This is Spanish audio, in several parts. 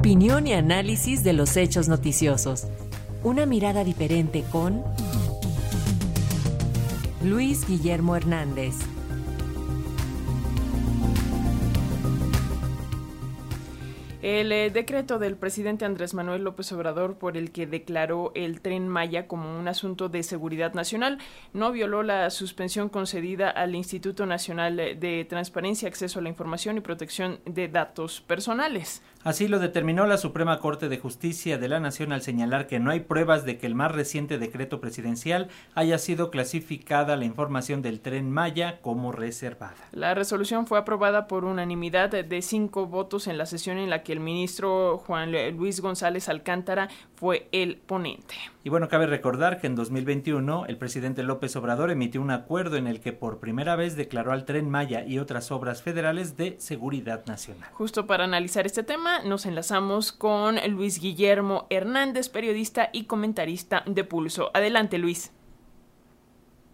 Opinión y análisis de los hechos noticiosos. Una mirada diferente con Luis Guillermo Hernández. El eh, decreto del presidente Andrés Manuel López Obrador por el que declaró el tren Maya como un asunto de seguridad nacional no violó la suspensión concedida al Instituto Nacional de Transparencia, Acceso a la Información y Protección de Datos Personales. Así lo determinó la Suprema Corte de Justicia de la Nación al señalar que no hay pruebas de que el más reciente decreto presidencial haya sido clasificada la información del tren Maya como reservada. La resolución fue aprobada por unanimidad de cinco votos en la sesión en la que el ministro Juan Luis González Alcántara fue el ponente. Y bueno, cabe recordar que en 2021 el presidente López Obrador emitió un acuerdo en el que por primera vez declaró al tren Maya y otras obras federales de seguridad nacional. Justo para analizar este tema, nos enlazamos con Luis Guillermo Hernández, periodista y comentarista de Pulso. Adelante, Luis.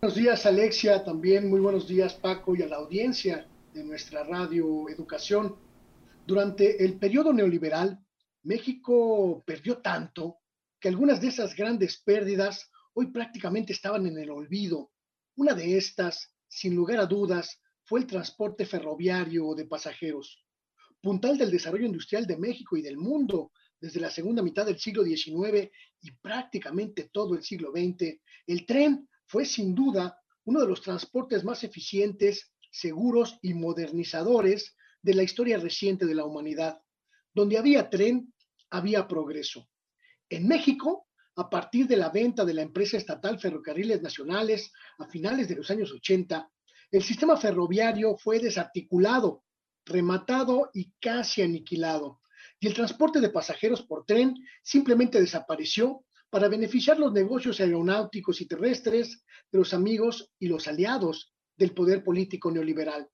Buenos días, Alexia. También muy buenos días, Paco, y a la audiencia de nuestra radio Educación. Durante el periodo neoliberal, México perdió tanto que algunas de esas grandes pérdidas hoy prácticamente estaban en el olvido. Una de estas, sin lugar a dudas, fue el transporte ferroviario de pasajeros, puntal del desarrollo industrial de México y del mundo desde la segunda mitad del siglo XIX y prácticamente todo el siglo XX. El tren fue sin duda uno de los transportes más eficientes, seguros y modernizadores de la historia reciente de la humanidad. Donde había tren, había progreso. En México, a partir de la venta de la empresa estatal Ferrocarriles Nacionales a finales de los años 80, el sistema ferroviario fue desarticulado, rematado y casi aniquilado. Y el transporte de pasajeros por tren simplemente desapareció para beneficiar los negocios aeronáuticos y terrestres de los amigos y los aliados del poder político neoliberal.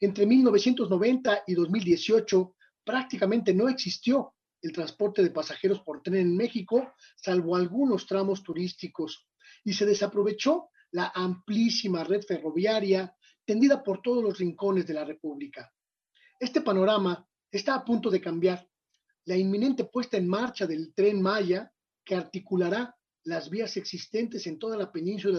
Entre 1990 y 2018 prácticamente no existió el transporte de pasajeros por tren en México, salvo algunos tramos turísticos, y se desaprovechó la amplísima red ferroviaria tendida por todos los rincones de la República. Este panorama está a punto de cambiar. La inminente puesta en marcha del tren Maya, que articulará las vías existentes en toda la península,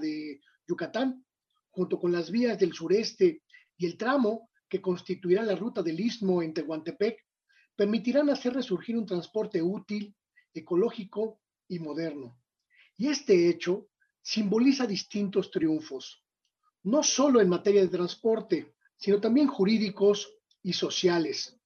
de Yucatán, junto con las vías del sureste y el tramo que constituirá la ruta del istmo en Tehuantepec, permitirán hacer resurgir un transporte útil, ecológico y moderno. Y este hecho simboliza distintos triunfos, no solo en materia de transporte, sino también jurídicos y sociales.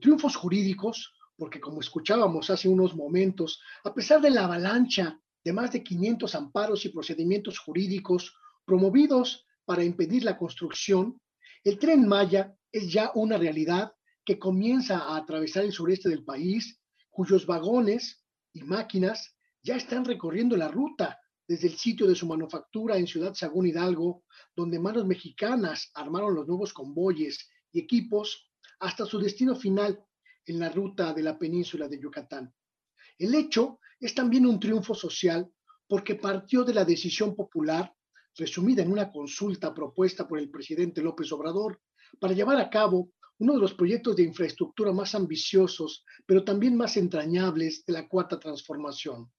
Triunfos jurídicos, porque como escuchábamos hace unos momentos, a pesar de la avalancha de más de 500 amparos y procedimientos jurídicos promovidos para impedir la construcción, el tren Maya es ya una realidad que comienza a atravesar el sureste del país, cuyos vagones y máquinas ya están recorriendo la ruta desde el sitio de su manufactura en Ciudad Sagún Hidalgo, donde manos mexicanas armaron los nuevos convoyes y equipos, hasta su destino final en la ruta de la península de Yucatán. El hecho es también un triunfo social porque partió de la decisión popular, resumida en una consulta propuesta por el presidente López Obrador, para llevar a cabo uno de los proyectos de infraestructura más ambiciosos, pero también más entrañables de la cuarta transformación.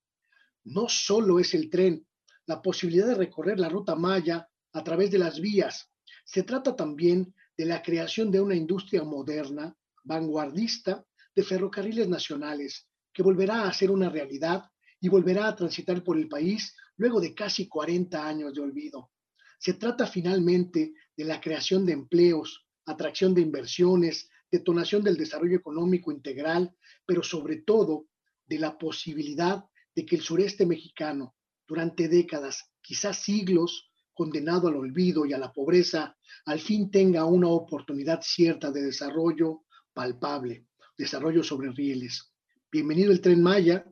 No solo es el tren, la posibilidad de recorrer la ruta Maya a través de las vías, se trata también de la creación de una industria moderna, vanguardista, de ferrocarriles nacionales, que volverá a ser una realidad y volverá a transitar por el país luego de casi 40 años de olvido. Se trata finalmente de la creación de empleos, atracción de inversiones, detonación del desarrollo económico integral, pero sobre todo de la posibilidad de que el sureste mexicano, durante décadas, quizás siglos, condenado al olvido y a la pobreza, al fin tenga una oportunidad cierta de desarrollo palpable, desarrollo sobre rieles. Bienvenido el tren Maya,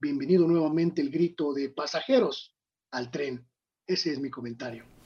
bienvenido nuevamente el grito de pasajeros al tren. Ese es mi comentario.